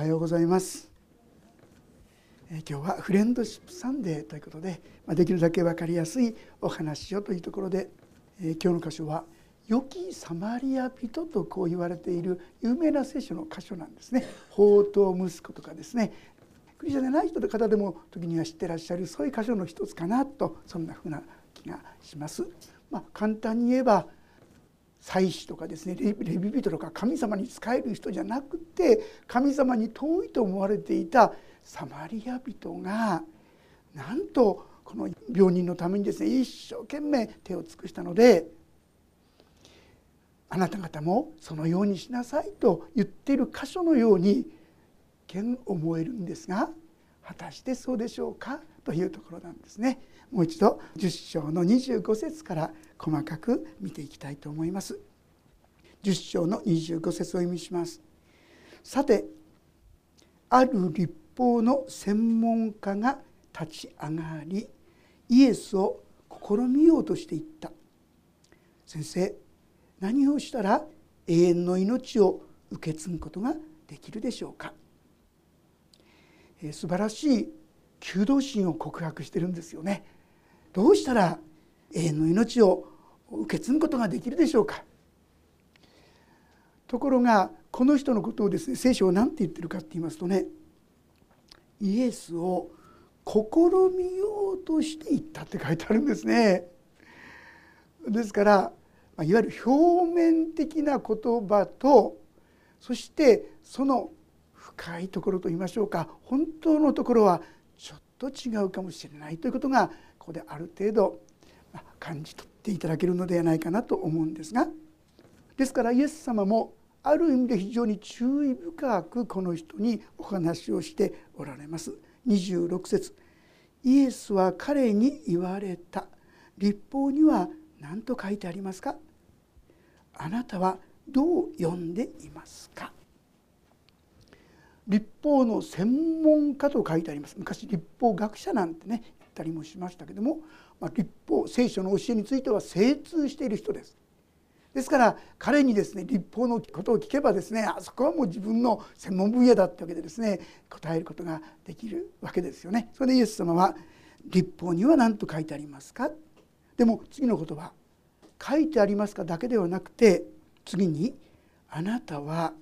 はようございます、え今日はフレンドシップサンデーということで、まできるだけ分かりやすいお話をというところで、え今日の箇所は「良きサマリア人」とこう言われている有名な聖書の箇所なんですね。宝刀息子とかですねクリスチャンでない人の方でも時には知ってらっしゃるそういう箇所の一つかなとそんなふうな気がします。まあ、簡単に言えば祭司とかですねレビ人とか神様に仕える人じゃなくて神様に遠いと思われていたサマリア人がなんとこの病人のためにですね一生懸命手を尽くしたのであなた方もそのようにしなさいと言っている箇所のように思えるんですが果たしてそうでしょうかというところなんですね。もう一度10章の25節から細かく見ていきたいと思います。10章の25節を読みします。さてある立法の専門家が立ち上がりイエスを試みようとしていった先生何をしたら永遠の命を受け継ぐことができるでしょうか、えー、素晴らしい求道心を告白してるんですよねどうしたら永遠の命を受け継ぐことができるでしょうかところがこの人のことをですね聖書は何て言ってるかって言いますとねイエスを試みようとしていったって書いてあるんですね。ですからいわゆる表面的な言葉とそしてその深いところといいましょうか本当のところはちょっと違うかもしれないということがここである程度感じ取っていただけるのではないかなと思うんですが。ですからイエス様もある意味で非常に注意深くこの人にお話をしておられます。26節。イエスは彼に言われた。立法には何と書いてありますか？あなたはどう読んでいますか？立法の専門家と書いてあります。昔立法学者なんてね言ったりもしましたけども、まあ、立法聖書の教えについては精通している人ですですから彼にですね立法のことを聞けばですねあそこはもう自分の専門分野だってわけでですね答えることができるわけですよね。それでイエス様は「立法には何と書いてありますか?」でも次の言葉「書いてありますか?」だけではなくて次に「あなたは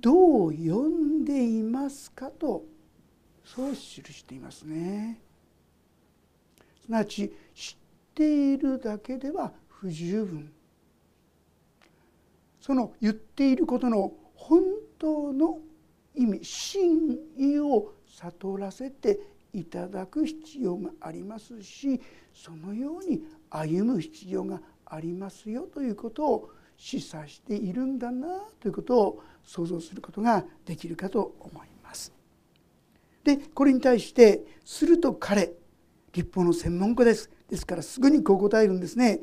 どう読んでいますかとそう記していますね。すなわち知っているだけでは不十分その言っていることの本当の意味真意を悟らせていただく必要がありますしそのように歩む必要がありますよということを示唆しているんだなということを想像することができるかと思います。でこれに対してすると彼立法の専門家です。ですからすぐにこう答えるんですね。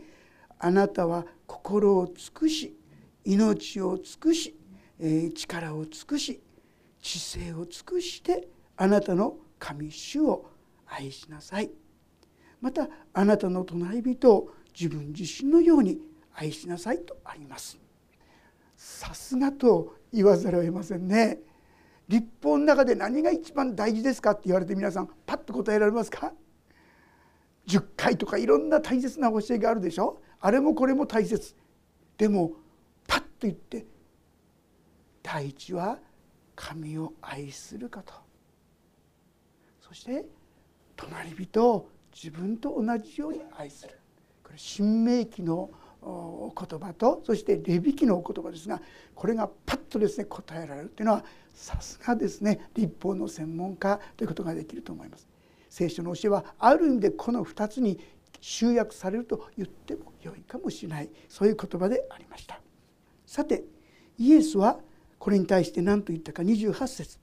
あなたは心を尽くし命を尽くし力を尽くし知性を尽くしてあなたの神主を愛しなさい。またあなたの隣人を自分自身のように愛しなさいとあります。さすがと言わざるを得ませんね。立法の中で何が一番大事ですかって言われて皆さんパッと答えられますか？10回とかいろんな大切な教えがあるでしょ？あれもこれも大切。でもパッと言って第一は神を愛すること。そして隣人を自分と同じように愛する。これ新明記の言葉とそしてレビ記のお言葉ですがこれがパッとですね答えられるというのはさすがですね立法の専門家ということができると思います。聖書の教えはある意味でこの2つに集約されると言っても良いかもしれないそういう言葉でありました。さてイエスはこれに対して何と言ったか28節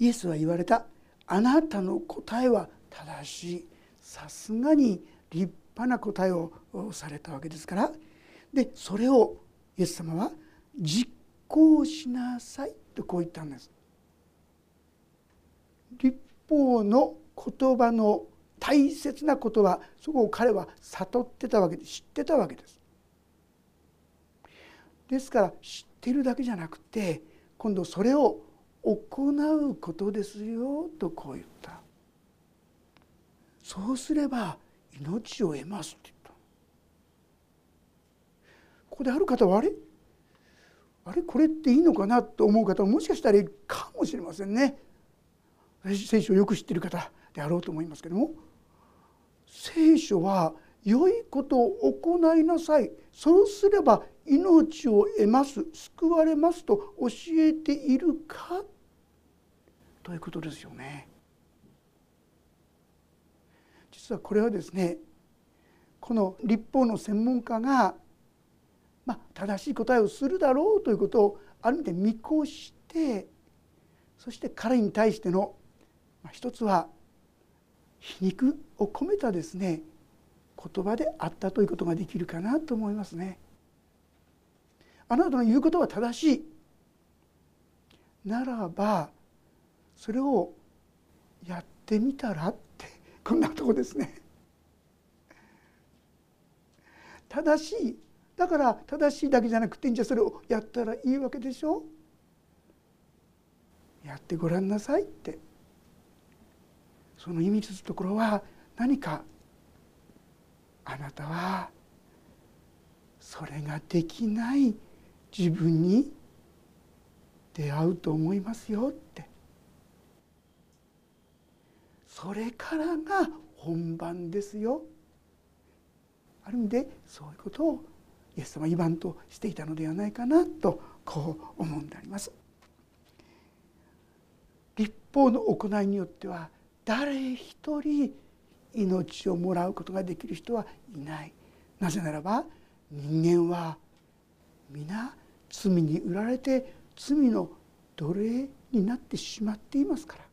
イエスは言われた「あなたの答えは正しい」さすがに立派な答えをされたわけですからでそれをイエス様は実行しなさいとこう言ったんです。立法の言葉の大切なことはそこを彼は悟ってたわけで知ってたわけです。ですから知ってるだけじゃなくて今度それを行うことですよとこう言った。そうすれば命を得ますって言った。ここである方はあれ？あれこれっていいのかなと思う方ももしかしたらいるかもしれませんね。聖書をよく知っている方。であろうと思いますけども聖書は良いことを行いなさい。そうすれば命を得ます。救われますと教えているか。ということですよね。実はこれはですねこの立法の専門家が、まあ、正しい答えをするだろうということをある意味で見越してそして彼に対しての、まあ、一つは皮肉を込めたですね言葉であったということができるかなと思いますね。あなたの言うことは正しいならばそれをやってみたらってこんなとこですね。正しいだから正しいだけじゃなくてじゃあそれをやったらいいわけでしょやってごらんなさいってその意味するところは何かあなたはそれができない自分に出会うと思いますよってそれからが本番ですよある意味でそういうことをイエス様は言わんとしていたのではないかなとこう思うんであります。立法の行いによっては誰一人命をもらうことができる人はいない。なぜならば人間は皆罪に売られて罪の奴隷になってしまっていますから。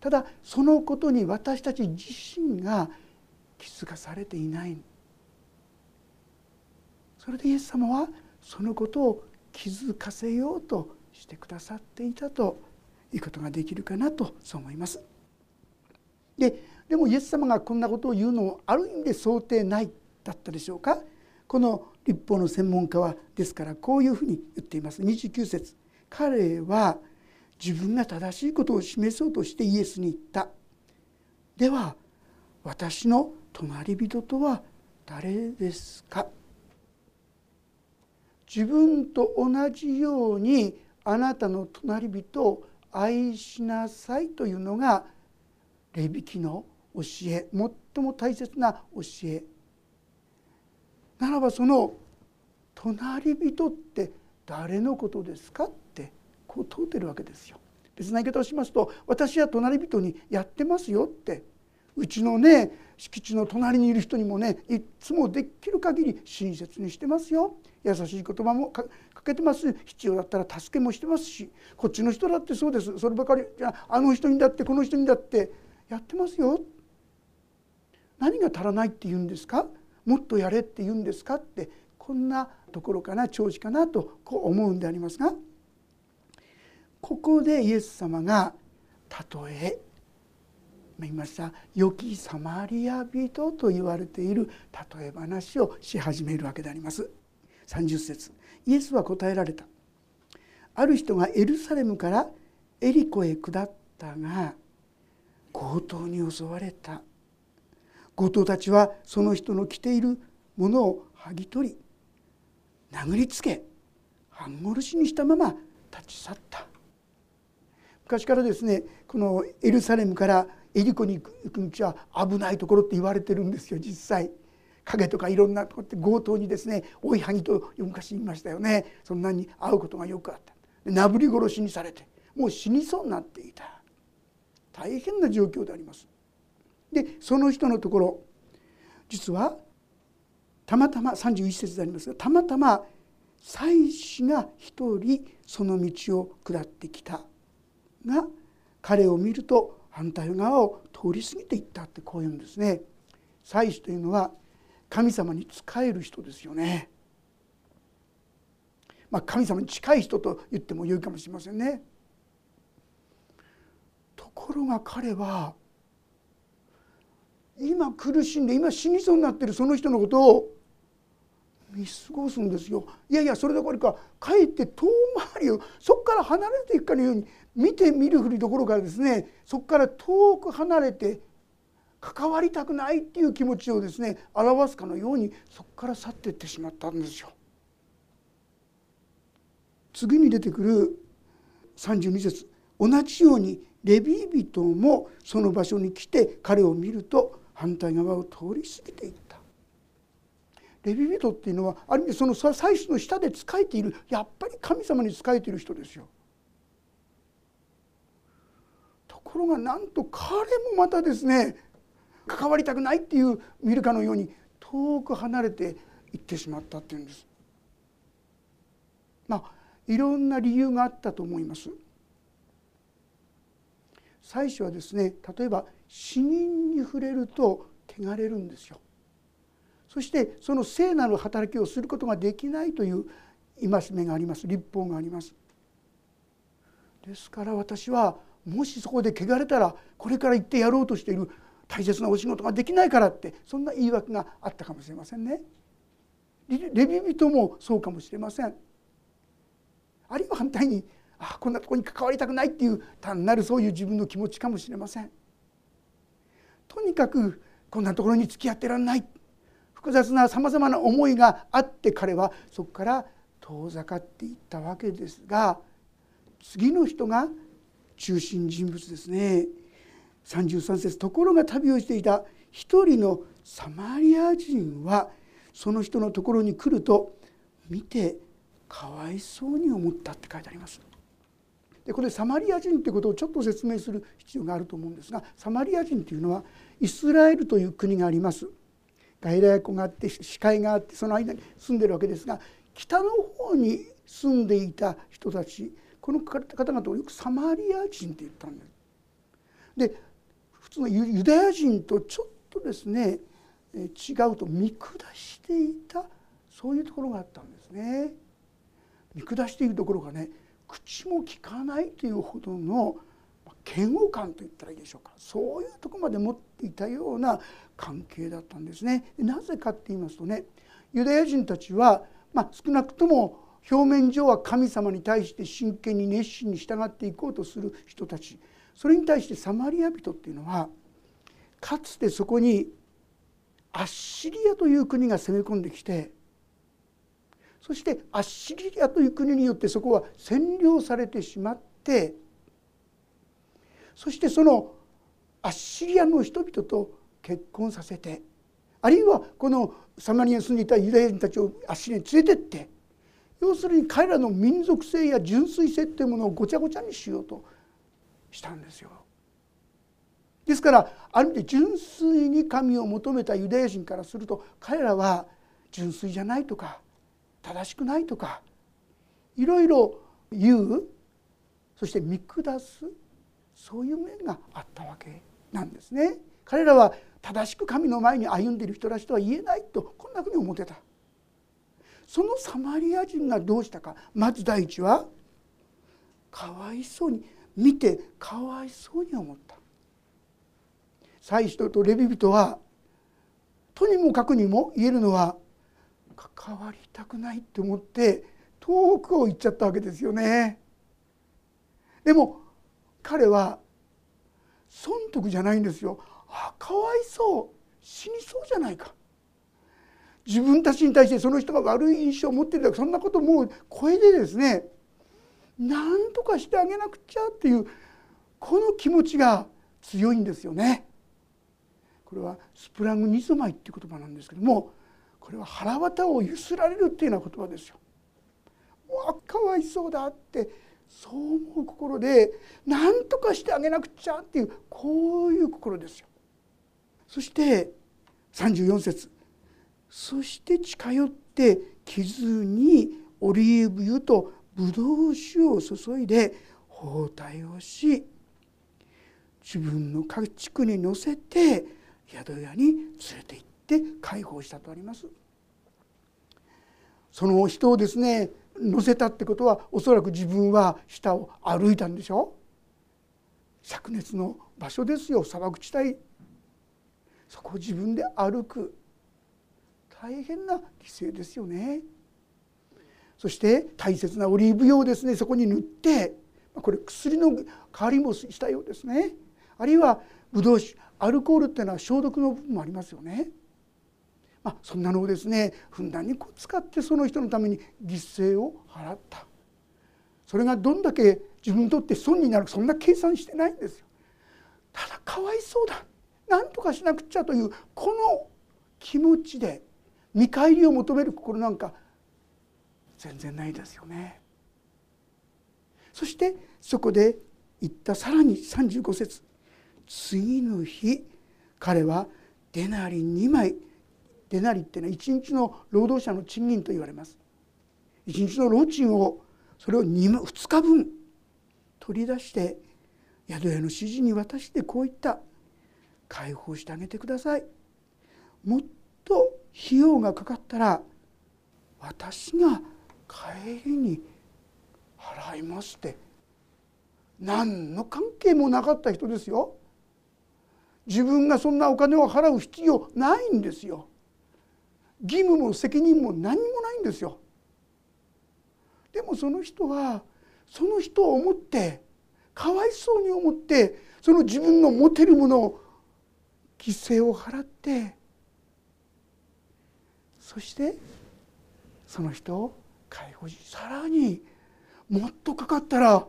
ただそのことに私たち自身が気づかされていない。それでイエス様はそのことを気づかせようとしてくださっていたということができるかなとそう思います。ででもイエス様がこんなことを言うのもある意味で想定内だったでしょうか？この立法の専門家はですからこういうふうに言っています。29節。彼は自分が正しいことを示そうとしてイエスに言った。では私の隣人とは誰ですか？自分と同じようにあなたの隣人を愛しなさいというのが礼引の教え最も大切な教え。ならばその隣人って誰のことですかってこう問うてるわけですよ。別な言い方をしますと私は隣人にやってますよってうちのね敷地の隣にいる人にもねいっつもできる限り親切にしてますよ。優しい言葉もかけてます必要だったら助けもしてますしこっちの人だってそうです。そればかりじゃあの人にだってこの人にだってやってますよ。何が足らないって言うんですか？もっとやれって言うんですかってこんなところかな調子かなとこう思うんでありますが。ここでイエス様が例え言いました？良きサマリア人と言われている例え話をし始めるわけであります。30節。イエスは答えられた。ある人がエルサレムからエリコへ下ったが強盗に襲われた。強盗たちはその人の着ているものを剥ぎ取り殴りつけ半殺しにしたまま立ち去った。昔からですねこのエルサレムからエリコに行く道は危ないところって言われてるんですよ実際。影とかいろんなとこって強盗にですね追いはぎと昔言いましたよね。そんなに会うことがよくあった。なぶり殺しにされてもう死にそうになっていた。大変な状況でありますでその人のところ実はたまたま31節でありますがたまたま祭司が一人その道を下ってきたが彼を見ると反対側を通り過ぎていったってこういうんですね。祭司というのは神様に仕える人ですよね。まあ、神様に近い人と言ってもよいかもしれませんね。ところが彼は今苦しんで今死にそうになってるその人のことを見過ごすんですよ。いやいやそれどころかかえって遠回りをそこから離れていくかのように見て見るふりどころからですねそこから遠く離れて関わりたくないっていう気持ちをですね表すかのようにそこから去っていってしまったんですよ。次に出てくる32節同じようにレビー人もその場所に来て彼を見ると反対側を通り過ぎていったレビ人っていうのはある意味その祭司の下で仕えているやっぱり神様に仕えている人ですよ。ところがなんと彼もまたですね関わりたくないっていう見るかのように遠く離れていってしまったっていうんです。まあいろんな理由があったと思います。最初はですね例えば死人に触れると汚れるんですよ。そしてその聖なる働きをすることができないという戒めがあります立法があります。ですから私はもしそこで汚れたらこれから行ってやろうとしている大切なお仕事ができないからってそんな言い訳があったかもしれませんね。レビ人もそうかもしれません。あるいは反対にあこんなとこに関わりたくないっていう単なるそういう自分の気持ちかもしれません。とにかくこんなところに付き合ってらんない複雑なさまざまな思いがあって彼はそこから遠ざかっていったわけですが次の人が中心人物ですね。33節ところが旅をしていた一人のサマリア人はその人のところに来ると見てかわいそうに思ったって書いてあります。でこれサマリア人ということをちょっと説明する必要があると思うんですがサマリア人というのはイスラエルという国があります。外来湖があって視界があってその間に住んでるわけですが北の方に住んでいた人たちこの方々をよくサマリア人って言ったんです。で普通のユダヤ人とちょっとですね違うと見下していたそういうところがあったんですね。見下しているところがね口も利かないというほどの嫌悪感といったらいいでしょうかそういうとこまで持っていたような関係だったんですね。なぜかって言いますとねユダヤ人たちは、まあ、少なくとも表面上は神様に対して真剣に熱心に従っていこうとする人たちそれに対してサマリア人っていうのはかつてそこにアッシリアという国が攻め込んできてそしてアッシリアという国によってそこは占領されてしまってそしてそのアッシリアの人々と結婚させてあるいはこのサマリアに住んでいたユダヤ人たちをアッシリアに連れてって要するに彼らの民族性や純粋性っていうものをごちゃごちゃにしようとしたんですよ。ですからある意味で純粋に神を求めたユダヤ人からすると彼らは純粋じゃないとか正しくないとかいろいろ言うそして見下すそういう面があったわけなんですね。彼らは正しく神の前に歩んでいる人たちとは言えないとこんなふうに思ってた。そのサマリア人がどうしたかまず第一はかわいそうに見てかわいそうに思った祭司とレビ人はとにもかくにも言えるのは関わりたくないって思って遠くを行っちゃったわけですよね。でも彼は損得じゃないんですよ。あかわいそう死にそうじゃないか。自分たちに対してその人が悪い印象を持ってるだけそんなこともう超えてですね何とかしてあげなくちゃっていうこの気持ちが強いんですよね。これはスプラングニゾマイっていう言葉なんですけどもこれは腹渡をゆすられるっていうような言葉ですよ。わかわいそうだってそう思う心で何とかしてあげなくちゃっていうこういう心ですよ。そして34節そして近寄って傷にオリーブ油とブドウ酒を注いで包帯をし自分の家畜に乗せて宿屋に連れて行ったて解放したとあります。その人をですね乗せたってことはおそらく自分は下を歩いたんでしょ灼熱の場所ですよ砂漠地帯そこを自分で歩く大変な犠牲ですよね。そして大切なオリーブ油をですねそこに塗ってこれ薬の代わりもしたようですねあるいはブドウ酒アルコールっていうのは消毒の部分もありますよね。まあ、そんなのをですねふんだんにこう使ってその人のために犠牲を払ったそれがどんだけ自分にとって損になるそんな計算してないんですよ。ただかわいそうだ何とかしなくちゃというこの気持ちで見返りを求める心なんか全然ないですよね。そしてそこで言ったさらに35節次の日彼はデナリ2枚デナリっていうのは1日の労働者の賃金と言われます1日の労賃をそれを 2, 2日分取り出して宿屋の指示に渡してこう言った「解放してあげてください」もっと費用がかかったら私が帰りに払いますって何の関係もなかった人ですよ。自分がそんなお金を払う必要ないんですよ。義務も責任も何もないんですよ。でもその人はその人を思ってかわいそうに思ってその自分の持てるものを犠牲を払ってそしてその人を解放しさらにもっとかかったら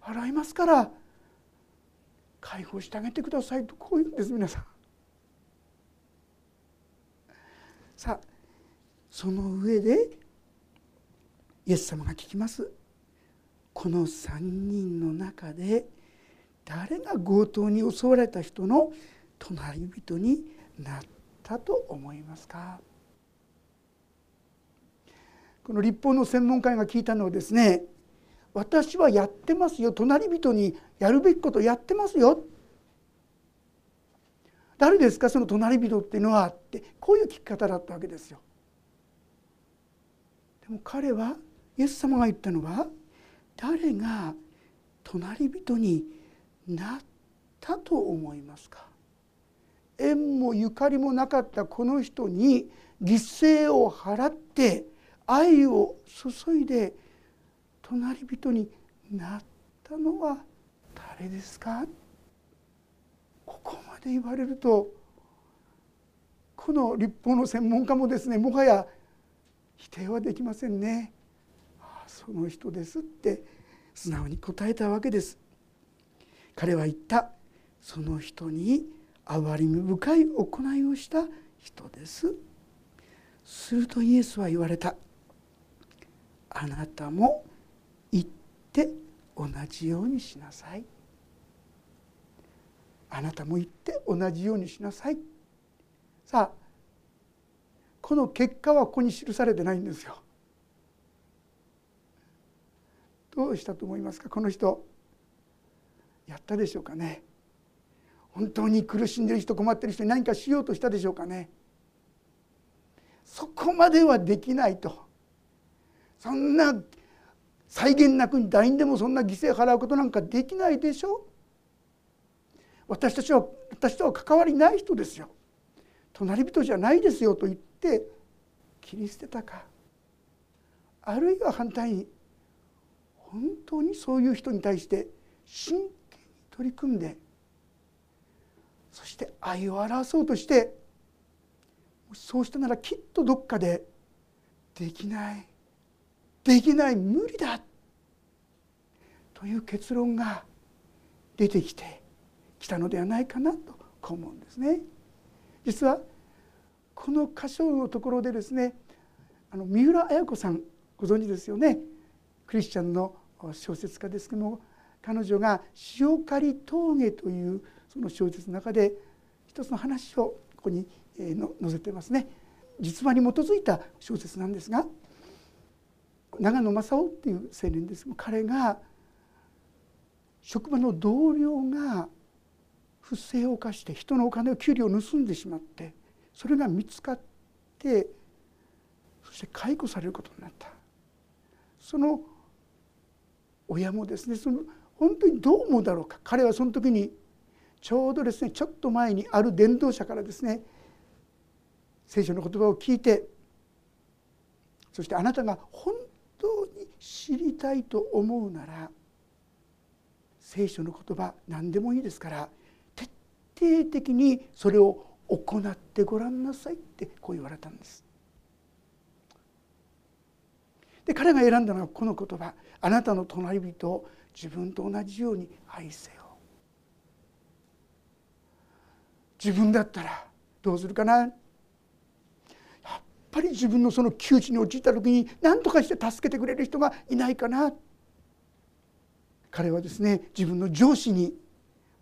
払いますから解放してあげてくださいとこう言うんです皆さん。さあその上でイエス様が聞きます。この3人の中で誰が強盗に襲われた人の隣人になったと思いますか？この立法の専門家が聞いたのはですね私はやってますよ隣人にやるべきことやってますよ誰ですか？その隣人っていうのはってこういう聞き方だったわけですよ。でも彼はイエス様が言ったのは誰が隣人になったと思いますか？縁もゆかりもなかったこの人に犠牲を払って愛を注いで隣人になったのは誰ですか？で言われるとこの立法の専門家もですねもはや否定はできませんね。ああその人ですって素直に答えたわけです。彼は言ったその人に憐れみ深い行いをした人です。するとイエスは言われた。あなたも行って同じようにしなさいあなたも行って同じようにしなさい。さあこの結果はここに記されてないんですよ。どうしたと思いますかこの人。やったでしょうかね。本当に苦しんでる人困ってる人に何かしようとしたでしょうかね。そこまではできないと。そんな際限なくに誰にでもそんな犠牲払うことなんかできないでしょ。私たちは私とは関わりない人ですよ。隣人じゃないですよと言って切り捨てたか。あるいは反対に本当にそういう人に対して真剣に取り組んでそして愛を表そうとしてそうしたならきっとどっかでできないできない無理だという結論が出てきてきたのではないかなと思うんですね。実はこの箇所のところでですねあの三浦綾子さんご存知ですよねクリスチャンの小説家ですけども彼女が「塩刈峠」というその小説の中で一つの話をここに載せてますね。実話に基づいた小説なんですが長野正夫っていう青年です彼が職場の同僚が不正を犯して人のお金を給料を盗んでしまってそれが見つかってそして解雇されることになった。その親もですねその本当にどう思うだろうか。彼はその時にちょうどですねちょっと前にある伝道者からですね聖書の言葉を聞いてそしてあなたが本当に知りたいと思うなら聖書の言葉何でもいいですから徹底的にそれを行ってごらんなさいってこう言われたんです。で彼が選んだのはこの言葉「あなたの隣人を自分と同じように愛せよ」自分だったらどうするかな？やっぱり自分のその窮地に陥った時に何とかして助けてくれる人がいないかな？彼はですね自分の上司に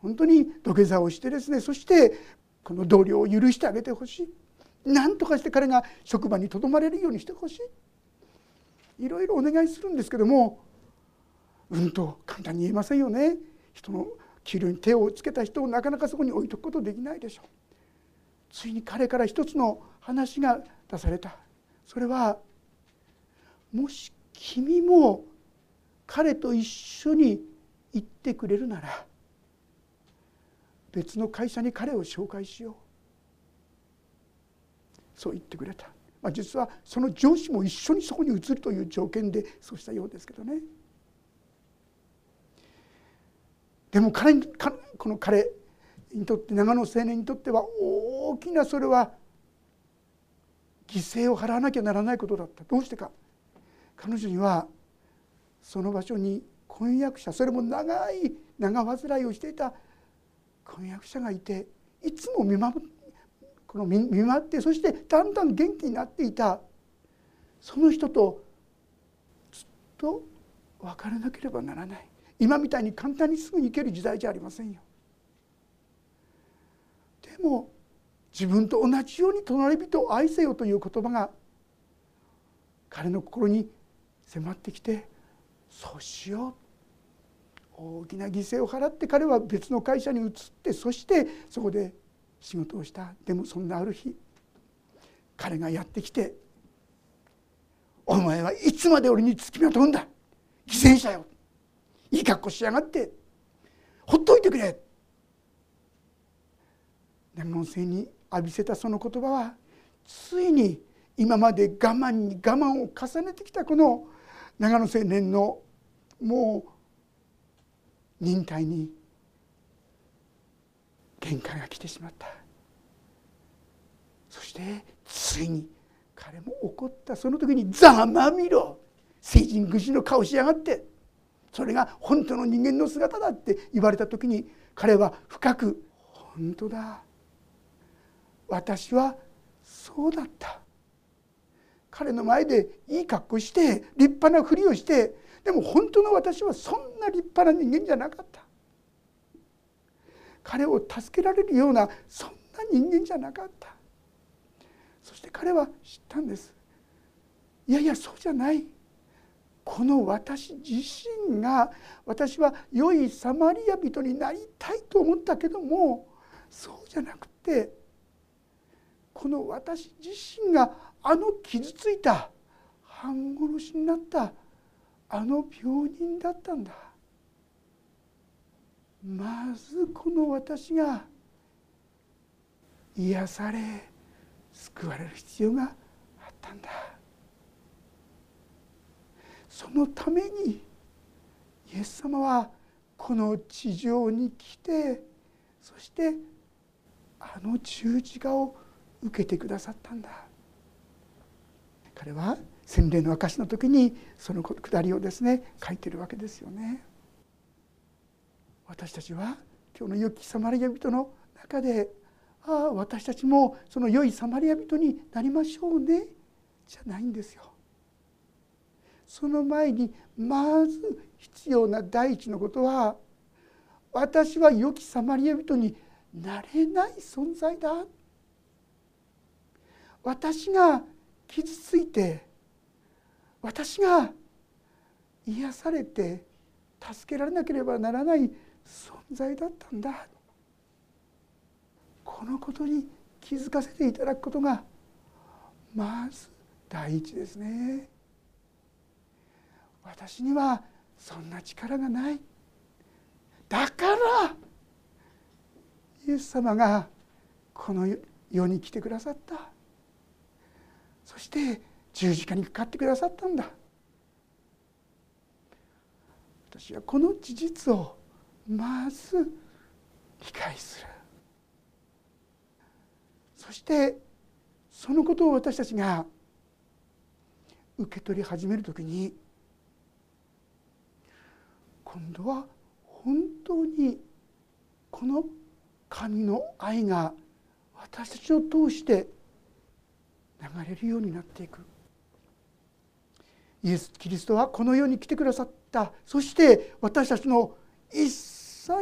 本当に土下座をしてですねそしてこの同僚を許してあげてほしい。何とかして彼が職場にとどまれるようにしてほしい。いろいろお願いするんですけどもうんと簡単に言えませんよね。人の給料に手をつけた人をなかなかそこに置いとくことできないでしょう。ついに彼から一つの話が出された。それはもし君も彼と一緒に行ってくれるなら別の会社に彼を紹介しよう。そう言ってくれた、まあ、実はその上司も一緒にそこに移るという条件でそうしたようですけどね。でも彼にこの彼にとって長野青年にとっては大きなそれは犠牲を払わなきゃならないことだった。どうしてか。彼女にはその場所に婚約者それも長い長患いをしていた婚約者がいていつも見守この見守ってそしてだんだん元気になっていたその人とずっと別れなければならない今みたいに簡単にすぐに行ける時代じゃありませんよ。でも自分と同じように隣人を愛せよという言葉が彼の心に迫ってきてそうしよう大きな犠牲を払って彼は別の会社に移ってそしてそこで仕事をした。でもそんなある日彼がやってきて「お前はいつまで俺に付きまとうんだ。犠牲者よ。いい格好しやがって。ほっといてくれ。長野生に浴びせたその言葉はついに今まで我慢に我慢を重ねてきたこの長野青年のもう忍耐に限界が来てしまった。そしてついに彼も怒った。その時に「ざまみろ。成人愚痴の顔しやがって。それが本当の人間の姿だって言われた時に彼は深く「本当だ。私はそうだった」彼の前でいい格好して立派なふりをしてでも本当の私はそんな立派な人間じゃなかった。彼を助けられるようなそんな人間じゃなかった。そして彼は知ったんです。いやいやそうじゃない。この私自身が私は良いサマリア人になりたいと思ったけどもそうじゃなくてこの私自身があの傷ついた半殺しになったあの病人だったんだ。まずこの私が癒され救われる必要があったんだ。そのためにイエス様はこの地上に来てそしてあの十字架を受けてくださったんだ。彼は洗礼の証の時にそのくだりをですね書いてるわけですよね。私たちは今日の良きサマリア人の中でああ私たちもその良いサマリア人になりましょうねじゃないんですよ。その前にまず必要な第一のことは私は良きサマリア人になれない存在だ私が傷ついて私が癒されて助けられなければならない存在だったんだ。このことに気づかせていただくことがまず第一ですね。私にはそんな力がない。だからイエス様がこの世に来てくださった。そして十字架にかかってくださったんだ。私はこの事実をまず理解する。そしてそのことを私たちが受け取り始める時に今度は本当にこの神の愛が私たちを通して流れるようになっていく。イエス・キリストはこの世に来てくださった。そして私たちの一切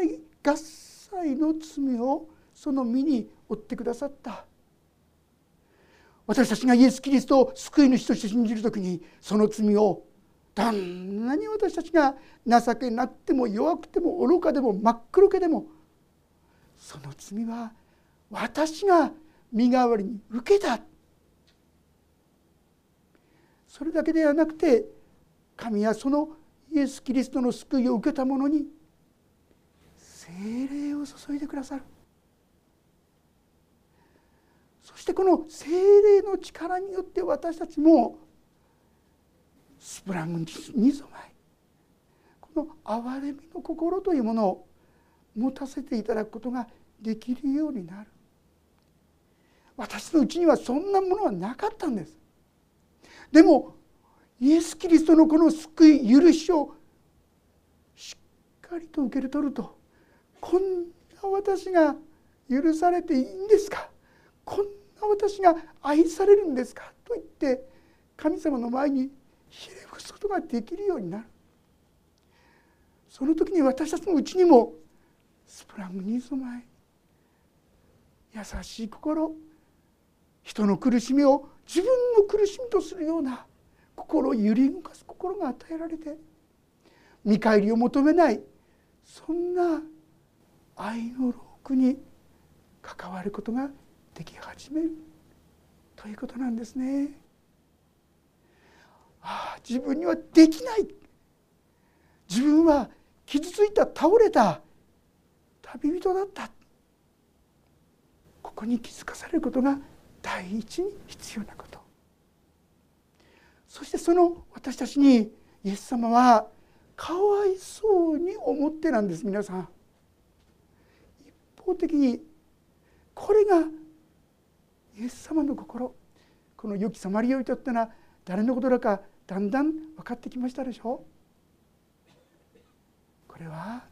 合切の罪をその身に負ってくださった。私たちがイエス・キリストを救い主として信じる時にその罪をどんなに私たちが情けなくても弱くても愚かでも真っ黒けでもその罪は私が身代わりに受けた。それだけではなくて神はそのイエス・キリストの救いを受けた者に精霊を注いでくださる。そしてこの精霊の力によって私たちもスプラングに染まいこの憐れみの心というものを持たせていただくことができるようになる。私のうちにはそんなものはなかったんです。でもイエス・キリストのこの救い許しをしっかりと受け取るとこんな私が許されていいんですか？こんな私が愛されるんですか？と言って神様の前にひれ伏すことができるようになる。その時に私たちのうちにもスプラングに染まい優しい心人の苦しみを自分の苦しみとするような心を揺り動かす心が与えられて見返りを求めないそんな愛の牢獄に関わることができ始めるということなんですね。ああ自分にはできない自分は傷ついた倒れた旅人だったここに気づかされることが第一に必要なこと。そしてその私たちにイエス様はかわいそうに思ってなんです皆さん。一方的にこれがイエス様の心。この良きサマリア人ってのは誰のことだかだんだん分かってきましたでしょこれは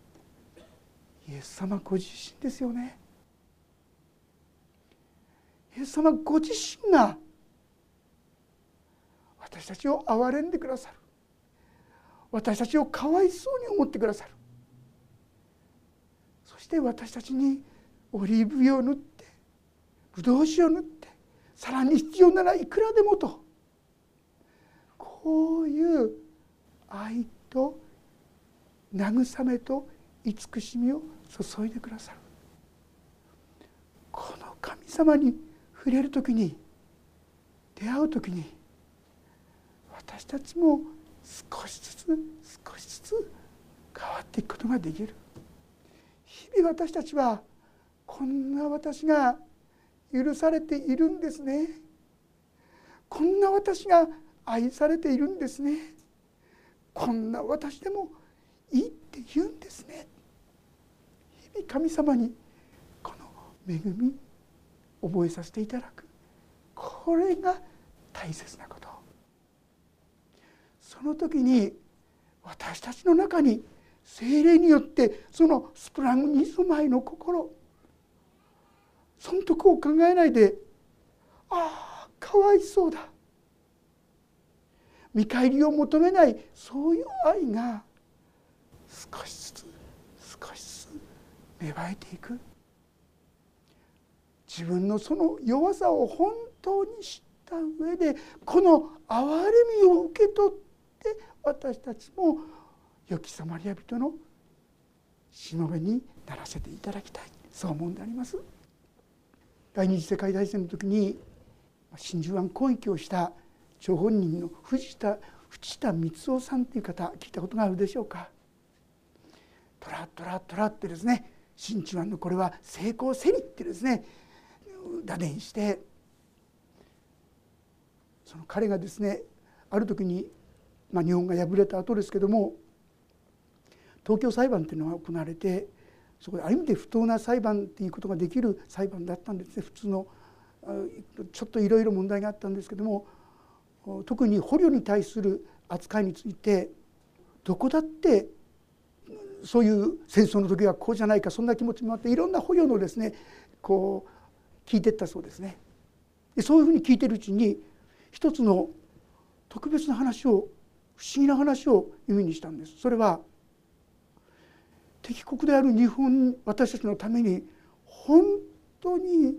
イエス様ご自身ですよね。イエス様ご自身が私たちを憐れんでくださる。私たちをかわいそうに思ってくださる。そして私たちにオリーブ油を塗ってぶどう酒を塗ってさらに必要ならいくらでもと。こういう愛と慰めと慈しみを注いでくださる。この神様に触れる時に出会う時に私たちも少しずつ少しずつ変わっていくことができる。日々私たちはこんな私が許されているんですね。こんな私が愛されているんですね。こんな私でもいいって言うんですね。日々神様にこの恵み覚えさせていただく。これが大切なこと。その時に私たちの中に精霊によってそのスプラングニズマイの心。損得を考えないでああかわいそうだ。見返りを求めない。そういう愛が少しずつ少しずつ芽生えていく。自分のその弱さを本当に知った上でこの憐れみを受け取って私たちも良きサマリア人のしもべにならせていただきたいそう思うんであります。第二次世界大戦の時に真珠湾攻撃をした張本人の藤田藤田光雄さんという方聞いたことがあるでしょうか。トラトラトラってですね真珠湾のこれは成功せりってですね打電してその彼がですねある時に、まあ、日本が敗れた後ですけども東京裁判っていうのが行われてそこである意味で不当な裁判っていうことができる裁判だったんですね。普通のちょっといろいろ問題があったんですけども特に捕虜に対する扱いについてどこだってそういう戦争の時はこうじゃないかそんな気持ちもあっていろんな捕虜のですねこう聞いてったそうですね。でそういうふうに聞いてるうちに一つの特別な話を不思議な話を耳にしたんです。それは敵国である日本私たちのために本当に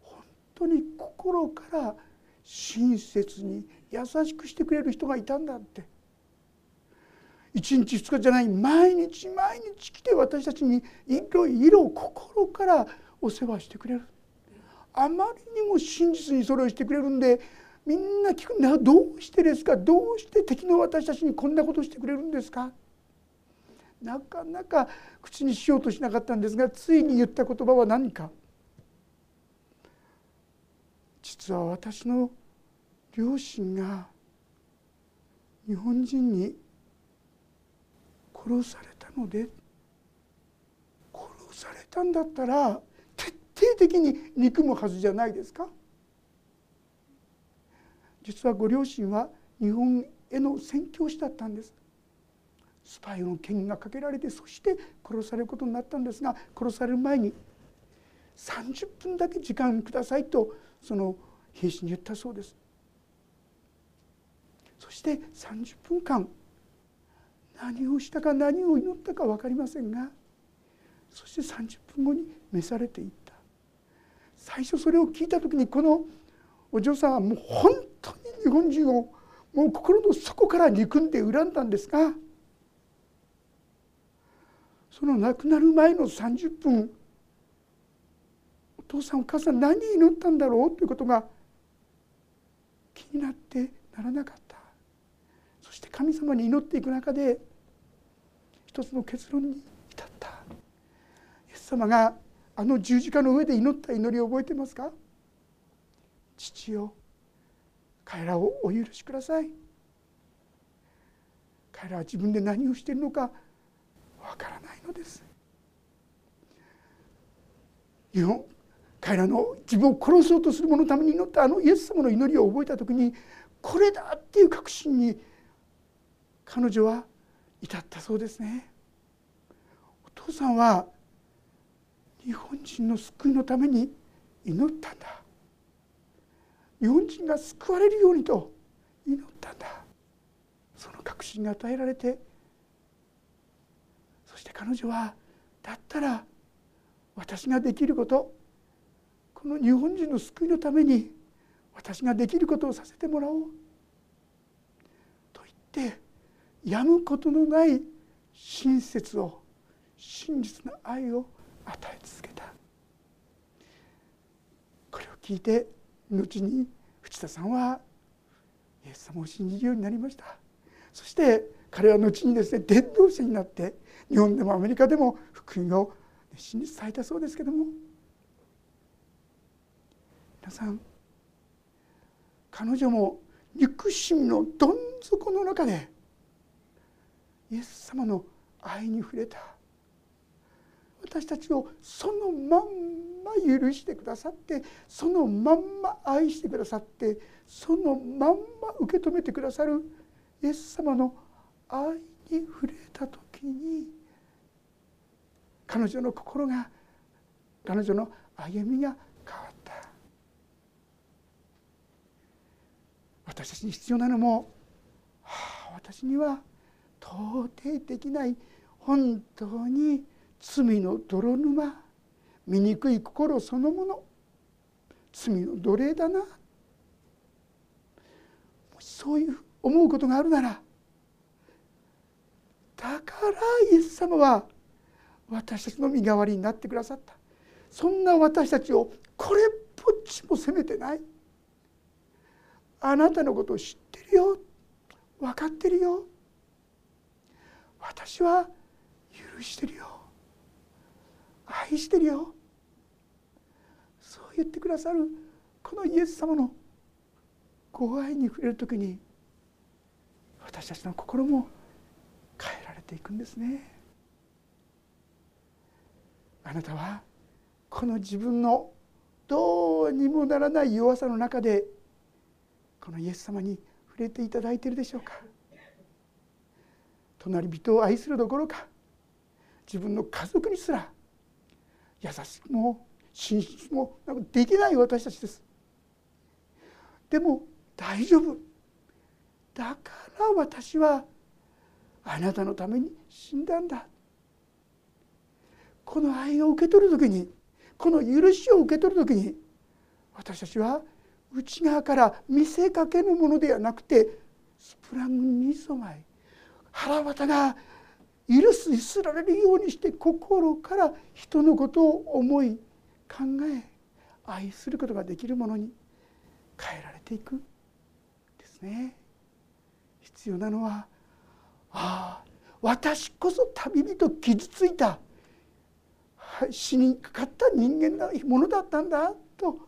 本当に心から親切に優しくしてくれる人がいたんだって1日2日じゃない毎日毎日来て私たちにいろいろ心からお世話してくれるあまりにも真実にそれをしてくれるんでみんな聞くなどうしてですか？どうして敵の私たちにこんなことしてくれるんですか？なかなか口にしようとしなかったんですがついに言った言葉は何か？実は私の両親が日本人に殺されたので殺されたんだったら徹底的に憎むはずじゃないですか。実はご両親は日本への宣教師だったんです。スパイの権威がかけられてそして殺されることになったんですが殺される前に30分だけ時間くださいとその兵士に言ったそうです。そして30分間何をしたか何を祈ったか分かりませんがそして30分後に召されていった。最初それを聞いた時にこのお嬢さんはもう本当に日本人をもう心の底から憎んで恨んだんですがその亡くなる前の30分お父さんお母さん何祈ったんだろうということが気になってならなかった。そして神様に祈っていく中で一つの結論に至った。イエス様があの十字架の上で祈った祈りを覚えてますか？父よ彼らをお許しください。彼らは自分で何をしているのかわからないのです。彼らの自分を殺そうとする者のために祈ったあのイエス様の祈りを覚えた時にこれだっていう確信に彼女は至ったそうですね。お父さんは日本人の救いのために祈ったんだ。日本人が救われるようにと祈ったんだ。その確信が与えられてそして彼女はだったら私ができることこの日本人の救いのために私ができることをさせてもらおう。と言ってやむことのない親切を真実な愛を与え続けた。これを聞いて後に藤田さんはイエス様を信じるようになりました。そして彼は後にですね伝道者になって日本でもアメリカでも福音を熱心に伝えたそうですけども。皆さん彼女も憎しみのどん底の中でイエス様の愛に触れた。私たちをそのまんま許してくださってそのまんま愛してくださってそのまんま受け止めてくださるイエス様の愛に触れた時に彼女の心が彼女の歩みが変わった。私たちに必要なのも、はあ、私には到底できない本当に罪の泥沼醜い心そのもの罪の奴隷だな。もしそういう思うことがあるならだからイエス様は私たちの身代わりになってくださった。そんな私たちをこれっぽっちも責めてない。あなたのことを知ってるよ。分かってるよ。私は許してるよ。愛してるよそう言ってくださるこのイエス様のご愛に触れる時に私たちの心も変えられていくんですね。あなたはこの自分のどうにもならない弱さの中でこのイエス様に触れていただいているでしょうか隣人を愛するどころか自分の家族にすら優しくも真実もできない私たちです。でも大丈夫。だから私はあなたのために死んだんだ。この愛を受け取る時にこの許しを受け取る時に私たちは内側から見せかけるものではなくてスプラングに染まい腹渡が許すすられるようにして心から人のことを思い考え愛することができるものに変えられていくですね。必要なのはああ私こそ旅人傷ついた。死にかかった人間のものだったんだと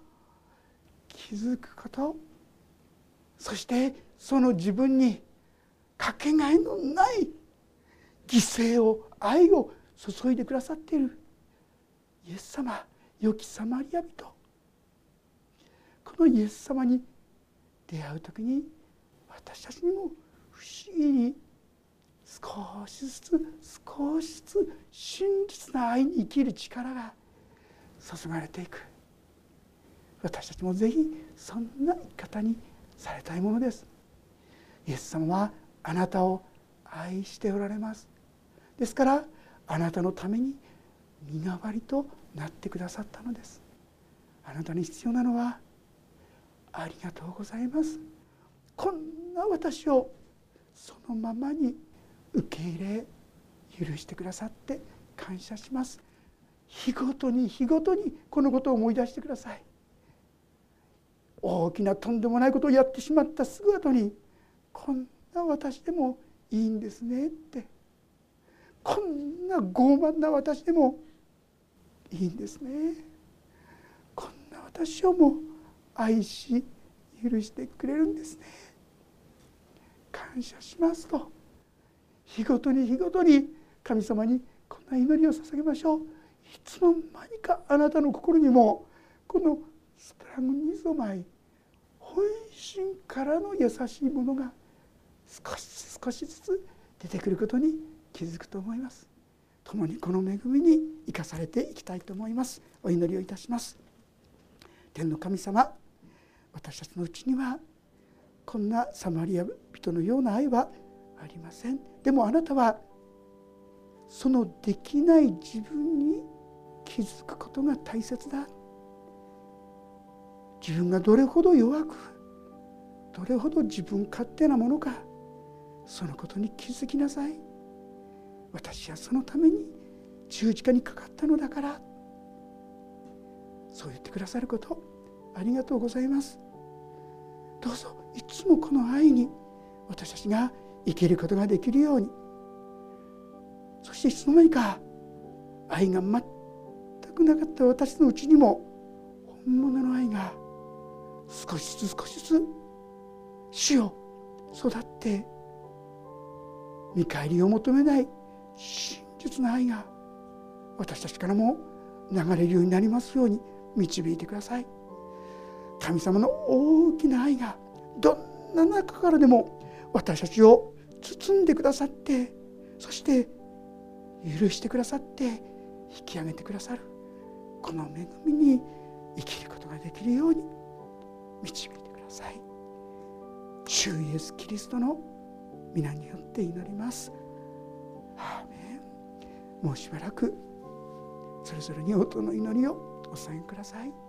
気づくこと。そしてその自分にかけがえのない犠牲を愛を注いでくださっている。イエス様良きサマリア人。このイエス様に出会う時に私たちにも不思議に少しずつ少しずつ真実な愛に生きる力が注がれていく。私たちもぜひそんな生き方にされたいものです。イエス様はあなたを愛しておられます。ですからあなたのために身代わりとなってくださったのです。あなたに必要なのはありがとうございます。こんな私をそのままに受け入れ許してくださって感謝します。日ごとに日ごとにこのことを思い出してください。大きなとんでもないことをやってしまったすぐ後にこんな私でもいいんですねって。こんな傲慢な私でもいいんですね。こんな私をも愛し許してくれるんですね。感謝しますと日ごとに日ごとに神様にこんな祈りを捧げましょう。いつの間にかあなたの心にもこのスプラングニゾマイ本心からの優しいものが少し少しずつ出てくることに気づくと思います。共にこの恵みに生かされていきたいと思います。お祈りをいたします。天の神様私たちのうちにはこんなサマリア人のような愛はありません。でもあなたはそのできない自分に気づくことが大切だ。自分がどれほど弱くどれほど自分勝手なものかそのことに気づきなさい。私はそのために十字架にかかったのだから。そう言ってくださることありがとうございます。どうぞいつもこの愛に私たちが生きることができるように。そしていつの間にか愛が全くなかった私のうちにも本物の愛が少しずつ少しずつ死を育って見返りを求めない真実な愛が私たちからも流れるようになりますように導いてください。神様の大きな愛がどんな中からでも私たちを包んでくださってそして許してくださって引き上げてくださる。この恵みに生きることができるように導いてください。主イエスキリストの皆によって祈ります。アもうしばらくそれぞれに音の祈りをお伝えください。